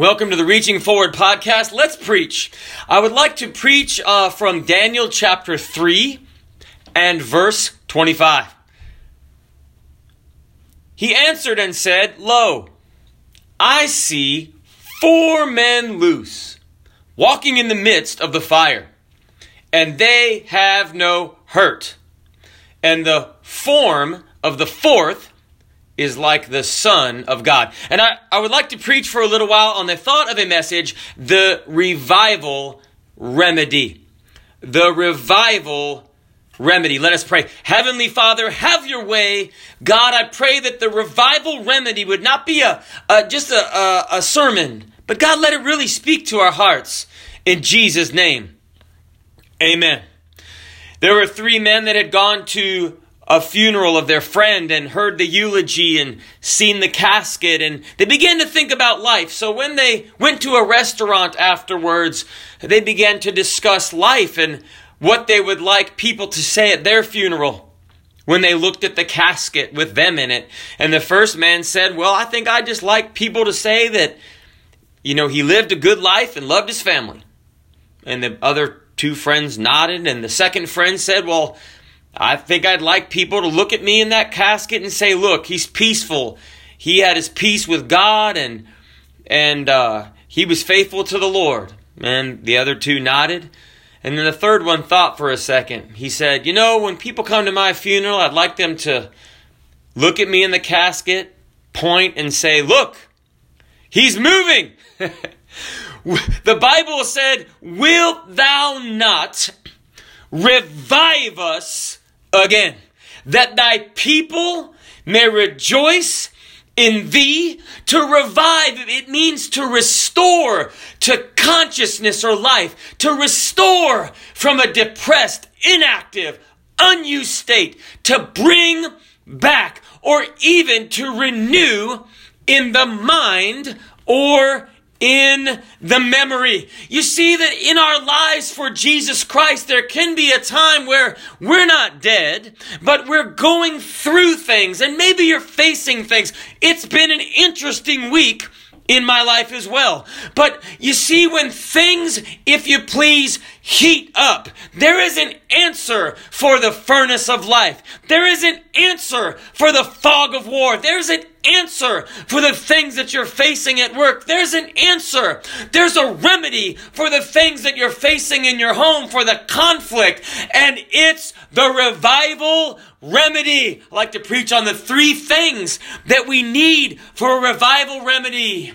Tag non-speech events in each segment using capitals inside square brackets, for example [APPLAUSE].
Welcome to the Reaching Forward podcast. Let's preach. I would like to preach uh, from Daniel chapter 3 and verse 25. He answered and said, Lo, I see four men loose, walking in the midst of the fire, and they have no hurt. And the form of the fourth is like the Son of God. And I, I would like to preach for a little while on the thought of a message, the revival remedy. The revival remedy. Let us pray. Heavenly Father, have your way. God, I pray that the revival remedy would not be a, a just a, a, a sermon, but God, let it really speak to our hearts. In Jesus' name. Amen. There were three men that had gone to a funeral of their friend and heard the eulogy and seen the casket and they began to think about life. So when they went to a restaurant afterwards, they began to discuss life and what they would like people to say at their funeral when they looked at the casket with them in it. And the first man said, Well, I think I just like people to say that, you know, he lived a good life and loved his family. And the other two friends nodded, and the second friend said, Well, I think I'd like people to look at me in that casket and say, look, he's peaceful. He had his peace with God and and uh, he was faithful to the Lord. And the other two nodded. And then the third one thought for a second. He said, You know, when people come to my funeral, I'd like them to look at me in the casket, point, and say, Look, he's moving. [LAUGHS] the Bible said, Wilt thou not revive us again, that thy people may rejoice in thee. To revive, it means to restore to consciousness or life, to restore from a depressed, inactive, unused state, to bring back, or even to renew in the mind or in the memory. You see that in our lives for Jesus Christ, there can be a time where we're not dead, but we're going through things, and maybe you're facing things. It's been an interesting week in my life as well. But you see, when things, if you please, heat up, there is an answer for the furnace of life. There is an answer for the fog of war. There's an answer for the things that you're facing at work. There's an answer. There's a remedy for the things that you're facing in your home, for the conflict. And it's the revival remedy. I like to preach on the three things that we need for a revival remedy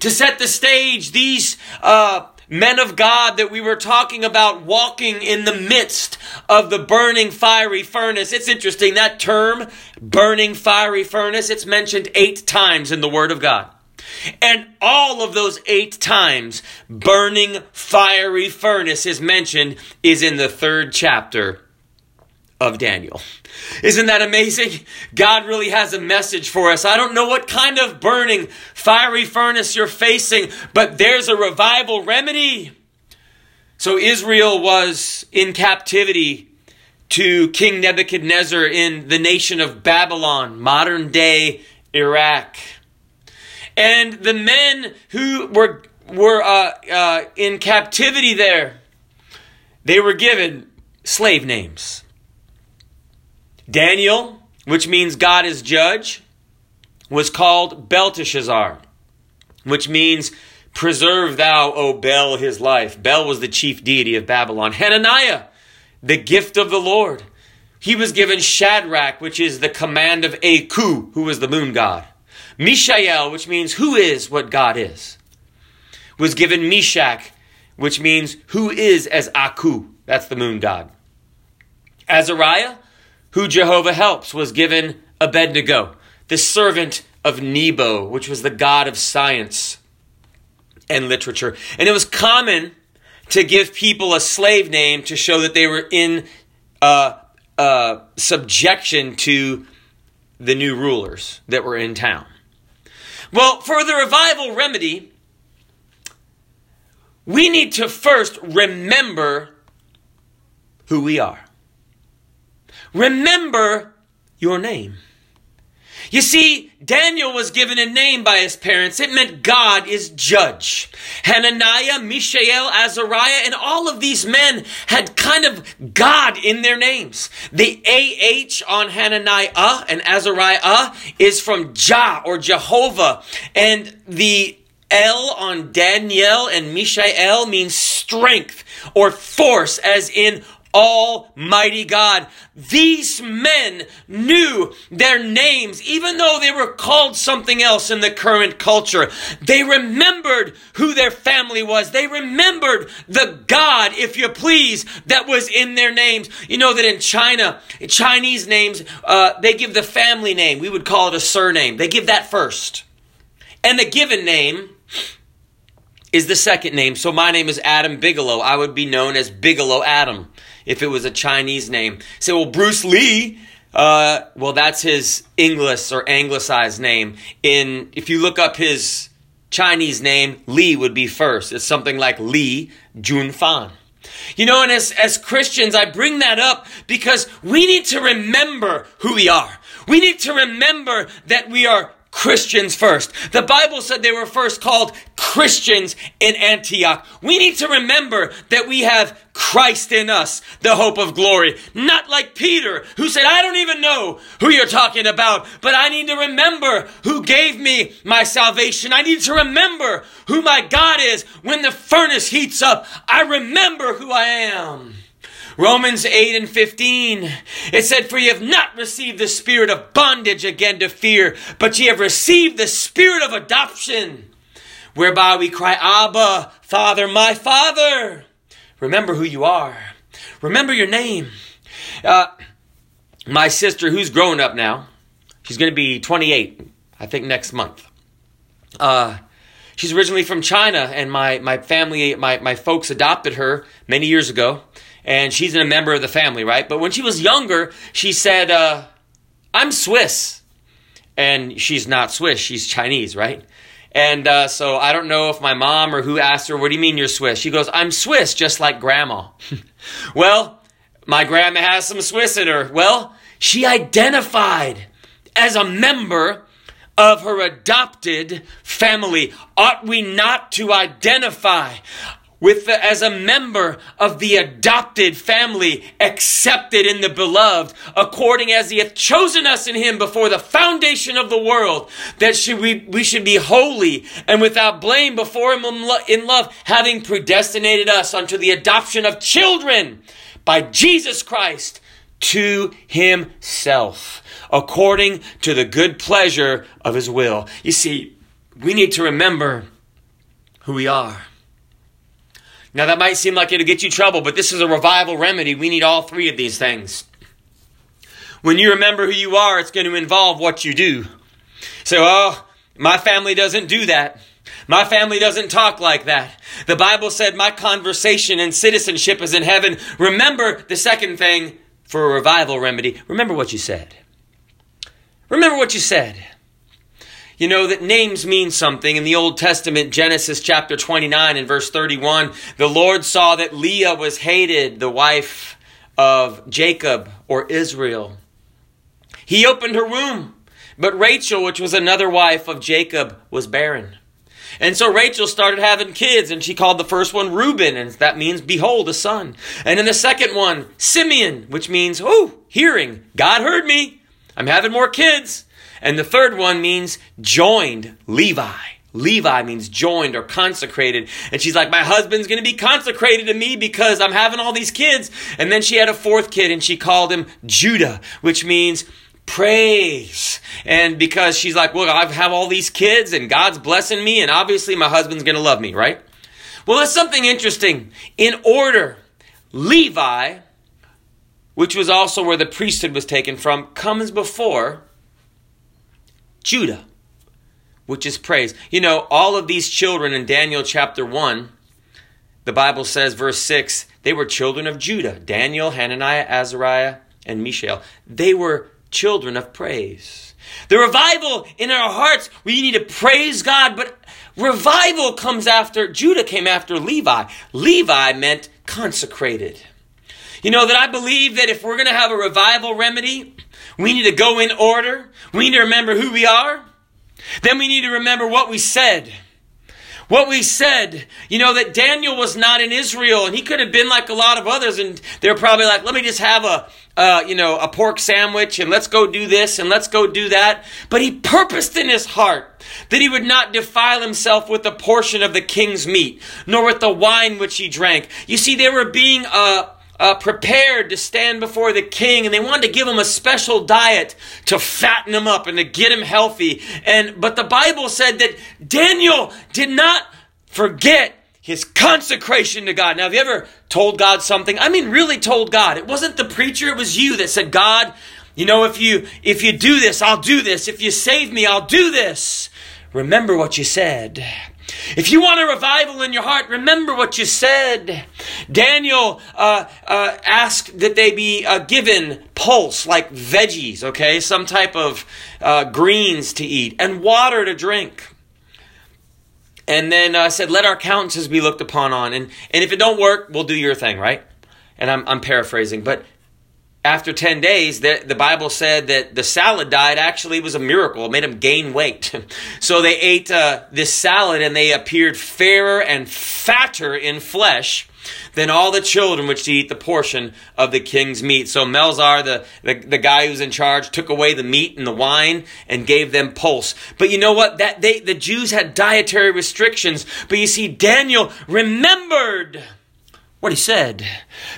to set the stage, these uh, men of God that we were talking about walking in the midst of the burning fiery furnace. It's interesting, that term, burning fiery furnace, it's mentioned eight times in the Word of God. And all of those eight times, burning fiery furnace is mentioned, is in the third chapter of Daniel. Isn't that amazing? God really has a message for us. I don't know what kind of burning, fiery furnace you're facing, but there's a revival remedy. So Israel was in captivity to King Nebuchadnezzar in the nation of Babylon, modern day Iraq. And the men who were, were uh, uh, in captivity there, they were given slave names. Daniel, which means God is judge, was called Belteshazzar, which means preserve thou, O Bel, his life. Bel was the chief deity of Babylon. Hananiah, the gift of the Lord. He was given Shadrach, which is the command of Aku, who was the moon god. Mishael, which means who is what God is, was given Meshach, which means who is as Aku. That's the moon god. Azariah, who Jehovah helps, was given Abednego, the servant of Nebo, which was the god of science and literature. And it was common to give people a slave name to show that they were in uh, uh, subjection to the new rulers that were in town. Well, for the revival remedy, we need to first remember who we are. Remember your name. You see, Daniel was given a name by his parents. It meant God is judge. Hananiah, Mishael, Azariah, and all of these men had kind of God in their names. The AH on Hananiah and Azariah is from Jah or Jehovah. And the L on Daniel and Mishael means strength or force, as in Almighty God. These men knew their names, even though they were called something else in the current culture. They remembered who their family was. They remembered the God, if you please, that was in their names. You know that in China, Chinese names, uh, they give the family name. We would call it a surname. They give that first. And the given name is the second name. So my name is Adam Bigelow. I would be known as Bigelow Adam if it was a Chinese name. Say, well, Bruce Lee. Uh, well, that's his English or anglicized name. In if you look up his Chinese name, Lee would be first. It's something like Lee Junfan. You know, and as, as Christians, I bring that up because we need to remember who we are. We need to remember that we are Christians first. The Bible said they were first called Christians in Antioch. We need to remember that we have Christ in us, the hope of glory. Not like Peter, who said, I don't even know who you're talking about, but I need to remember who gave me my salvation. I need to remember who my God is. When the furnace heats up, I remember who I am. Romans 8 and 15. It said, For ye have not received the spirit of bondage again to fear, but ye have received the spirit of adoption, whereby we cry, Abba, Father, my Father. Remember who you are. Remember your name. Uh, my sister, who's grown up now, she's going to be 28, I think next month. Uh, she's originally from China, and my, my family, my, my folks adopted her many years ago and she's a member of the family, right? But when she was younger, she said, uh, I'm Swiss. And she's not Swiss, she's Chinese, right? And uh, so I don't know if my mom or who asked her, What do you mean you're Swiss? She goes, I'm Swiss, just like grandma. [LAUGHS] well, my grandma has some Swiss in her. Well, she identified as a member of her adopted family. Ought we not to identify with the, as a member of the adopted family, accepted in the beloved, according as he hath chosen us in him before the foundation of the world, that should we, we should be holy and without blame before him in love, having predestinated us unto the adoption of children by Jesus Christ to himself, according to the good pleasure of his will. You see, we need to remember who we are. Now, that might seem like it'll get you trouble, but this is a revival remedy. We need all three of these things. When you remember who you are, it's going to involve what you do. So, oh, my family doesn't do that. My family doesn't talk like that. The Bible said my conversation and citizenship is in heaven. Remember the second thing for a revival remedy. Remember what you said. Remember what you said. You know that names mean something. In the Old Testament, Genesis chapter 29 and verse 31, the Lord saw that Leah was hated, the wife of Jacob or Israel. He opened her womb, but Rachel, which was another wife of Jacob, was barren. And so Rachel started having kids, and she called the first one Reuben, and that means behold, a son. And then the second one, Simeon, which means, oh, hearing. God heard me. I'm having more kids. And the third one means joined, Levi. Levi means joined or consecrated. And she's like, My husband's going to be consecrated to me because I'm having all these kids. And then she had a fourth kid and she called him Judah, which means praise. And because she's like, Well, I have all these kids and God's blessing me, and obviously my husband's going to love me, right? Well, that's something interesting. In order, Levi, which was also where the priesthood was taken from, comes before Judah, which is praise. You know, all of these children in Daniel chapter 1, the Bible says, verse 6, they were children of Judah Daniel, Hananiah, Azariah, and Mishael. They were children of praise. The revival in our hearts, we need to praise God, but revival comes after, Judah came after Levi. Levi meant consecrated. You know that I believe that if we're going to have a revival remedy, We need to go in order. We need to remember who we are. Then we need to remember what we said. What we said, you know, that Daniel was not in Israel and he could have been like a lot of others and they're probably like, let me just have a, uh, you know, a pork sandwich and let's go do this and let's go do that. But he purposed in his heart that he would not defile himself with a portion of the king's meat, nor with the wine which he drank. You see, they were being, uh, uh, prepared to stand before the king, and they wanted to give him a special diet to fatten him up and to get him healthy. And but the Bible said that Daniel did not forget his consecration to God. Now, have you ever told God something? I mean, really told God. It wasn't the preacher; it was you that said, "God, you know, if you if you do this, I'll do this. If you save me, I'll do this." Remember what you said. If you want a revival in your heart, remember what you said. Daniel uh, uh, asked that they be uh, given pulse, like veggies, okay, some type of uh, greens to eat, and water to drink. And then uh, said, "Let our countenances be looked upon on, and and if it don't work, we'll do your thing, right?" And I'm I'm paraphrasing, but after 10 days, the, the Bible said that the salad diet actually was a miracle. It made them gain weight. [LAUGHS] so they ate uh, this salad and they appeared fairer and fatter in flesh than all the children which eat the portion of the king's meat. So Melzar, the, the, the guy who's in charge, took away the meat and the wine and gave them pulse. But you know what? That they the Jews had dietary restrictions. But you see, Daniel remembered what he said.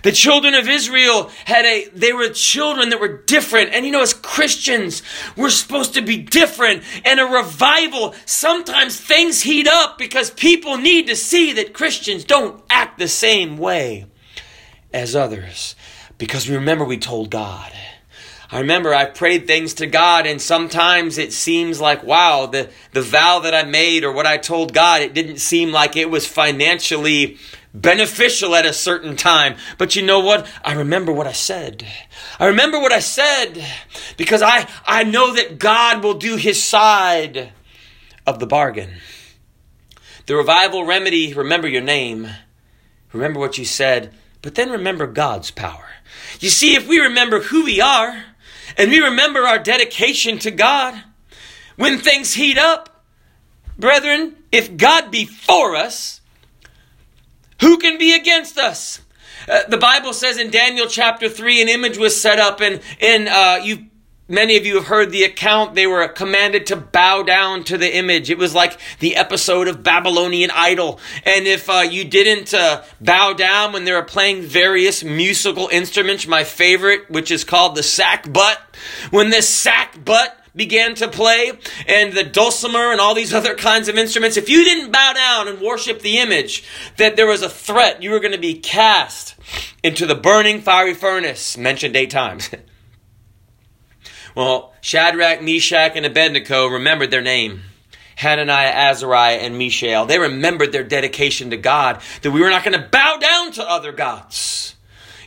The children of Israel had a, they were children that were different. And you know, as Christians, we're supposed to be different. And a revival, sometimes things heat up because people need to see that Christians don't act the same way as others. Because remember, we told God. I remember I prayed things to God, and sometimes it seems like, wow, the, the vow that I made or what I told God, it didn't seem like it was financially beneficial at a certain time. But you know what? I remember what I said. I remember what I said because I, I know that God will do his side of the bargain. The revival remedy, remember your name. Remember what you said, but then remember God's power. You see, if we remember who we are and we remember our dedication to God, when things heat up, brethren, if God be for us, who can be against us? Uh, the Bible says in Daniel chapter 3, an image was set up, and, and uh, you Many of you have heard the account. They were commanded to bow down to the image. It was like the episode of Babylonian Idol. And if uh, you didn't uh, bow down when they were playing various musical instruments, my favorite, which is called the sackbut, when this sackbut began to play and the dulcimer and all these [LAUGHS] other kinds of instruments, if you didn't bow down and worship the image, that there was a threat, you were going to be cast into the burning fiery furnace, mentioned eight times. [LAUGHS] well, Shadrach, Meshach, and Abednego remembered their name. Hananiah, Azariah, and Mishael. They remembered their dedication to God, that we were not going to bow down to other gods.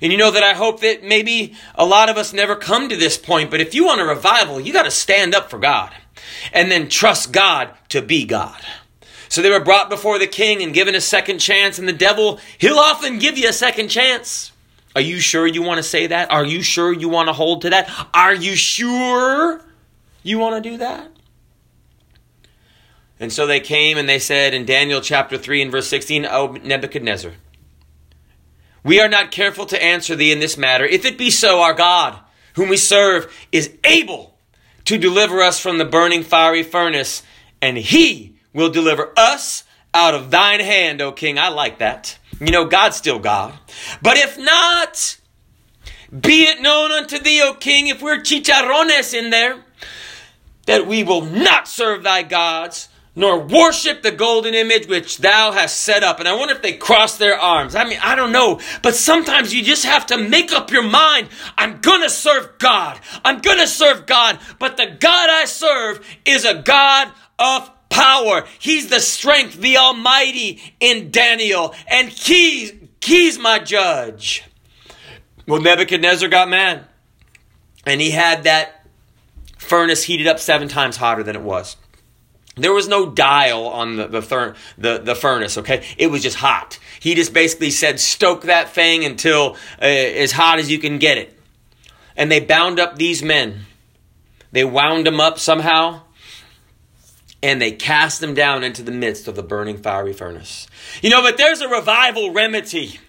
And you know that I hope that maybe a lot of us never come to this point, but if you want a revival, you got to stand up for God and then trust God to be God. So they were brought before the king and given a second chance, and the devil, he'll often give you a second chance. Are you sure you want to say that? Are you sure you want to hold to that? Are you sure you want to do that? And so they came and they said in Daniel chapter 3 and verse 16, Oh, Nebuchadnezzar, we are not careful to answer thee in this matter. If it be so, our God, whom we serve, is able to deliver us from the burning fiery furnace, and he will deliver us out of thine hand, O king. I like that. You know, God's still God. But if not, be it known unto thee, O king, if we're chicharrones in there, that we will not serve thy gods, nor worship the golden image which thou hast set up. And I wonder if they cross their arms. I mean, I don't know. But sometimes you just have to make up your mind. I'm gonna serve God. I'm gonna serve God. But the God I serve is a God of power. He's the strength, the Almighty in Daniel. And he's, he's my judge. Well, Nebuchadnezzar got mad. And he had that furnace heated up seven times hotter than it was. There was no dial on the the, the, the furnace, okay? It was just hot. He just basically said, stoke that thing until uh, as hot as you can get it. And they bound up these men they wound them up somehow, and they cast them down into the midst of the burning fiery furnace. You know, but there's a revival remedy.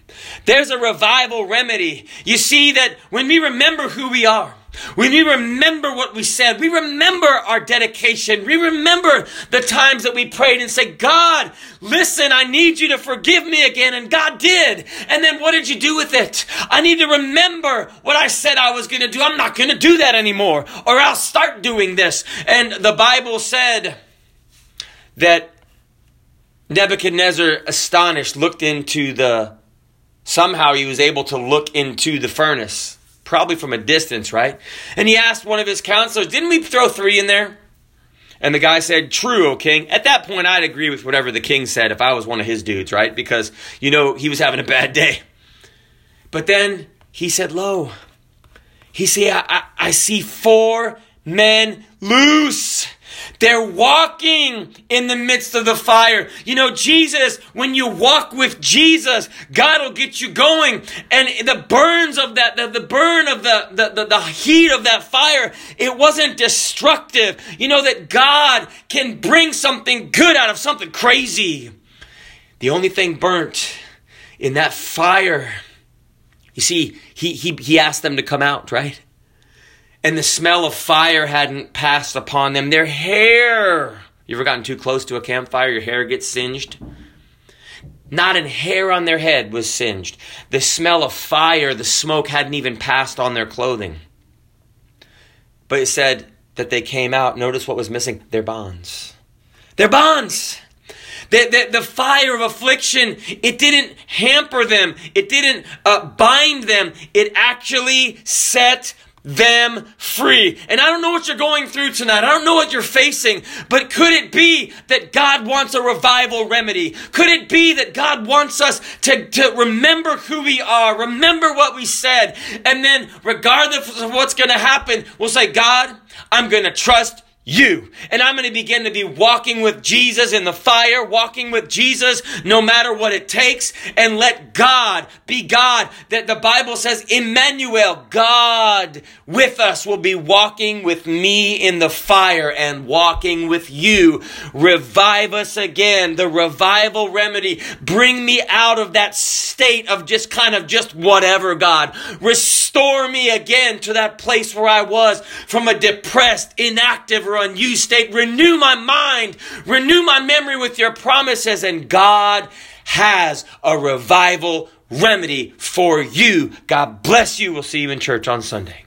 There's a revival remedy. You see that when we remember who we are, when we remember what we said, we remember our dedication, we remember the times that we prayed and said, God, listen, I need you to forgive me again. And God did. And then what did you do with it? I need to remember what I said I was going to do. I'm not going to do that anymore, or I'll start doing this. And the Bible said that Nebuchadnezzar, astonished, looked into the, somehow he was able to look into the furnace probably from a distance, right? And he asked one of his counselors, Didn't we throw three in there? And the guy said, True, O king. At that point, I'd agree with whatever the king said if I was one of his dudes, right? Because, you know, he was having a bad day. But then he said, Lo, he said, I, I, I see four men loose. They're walking in the midst of the fire. You know, Jesus, when you walk with Jesus, God will get you going. And the burns of that, the, the burn of the, the, the, the heat of that fire, it wasn't destructive. You know, that God can bring something good out of something crazy. The only thing burnt in that fire, you see, he, he, he asked them to come out, right? And the smell of fire hadn't passed upon them. Their hair, you ever gotten too close to a campfire, your hair gets singed? Not a hair on their head was singed. The smell of fire, the smoke hadn't even passed on their clothing. But it said that they came out. Notice what was missing their bonds. Their bonds. The, the, the, fire of affliction, it didn't hamper them. It didn't uh, bind them. It actually set them free. And I don't know what you're going through tonight. I don't know what you're facing, but could it be that God wants a revival remedy? Could it be that God wants us to, to remember who we are, remember what we said, and then regardless of what's going to happen, we'll say, God, I'm going to trust you. And I'm going to begin to be walking with Jesus in the fire, walking with Jesus no matter what it takes, and let God be God. That the Bible says, Emmanuel, God with us, will be walking with me in the fire and walking with you. Revive us again, the revival remedy. Bring me out of that state of just kind of just whatever, God. Restore me again to that place where I was from a depressed, inactive, or unused state. Renew my mind, renew my memory with your promises, and God has a revival remedy for you. God bless you. We'll see you in church on Sunday.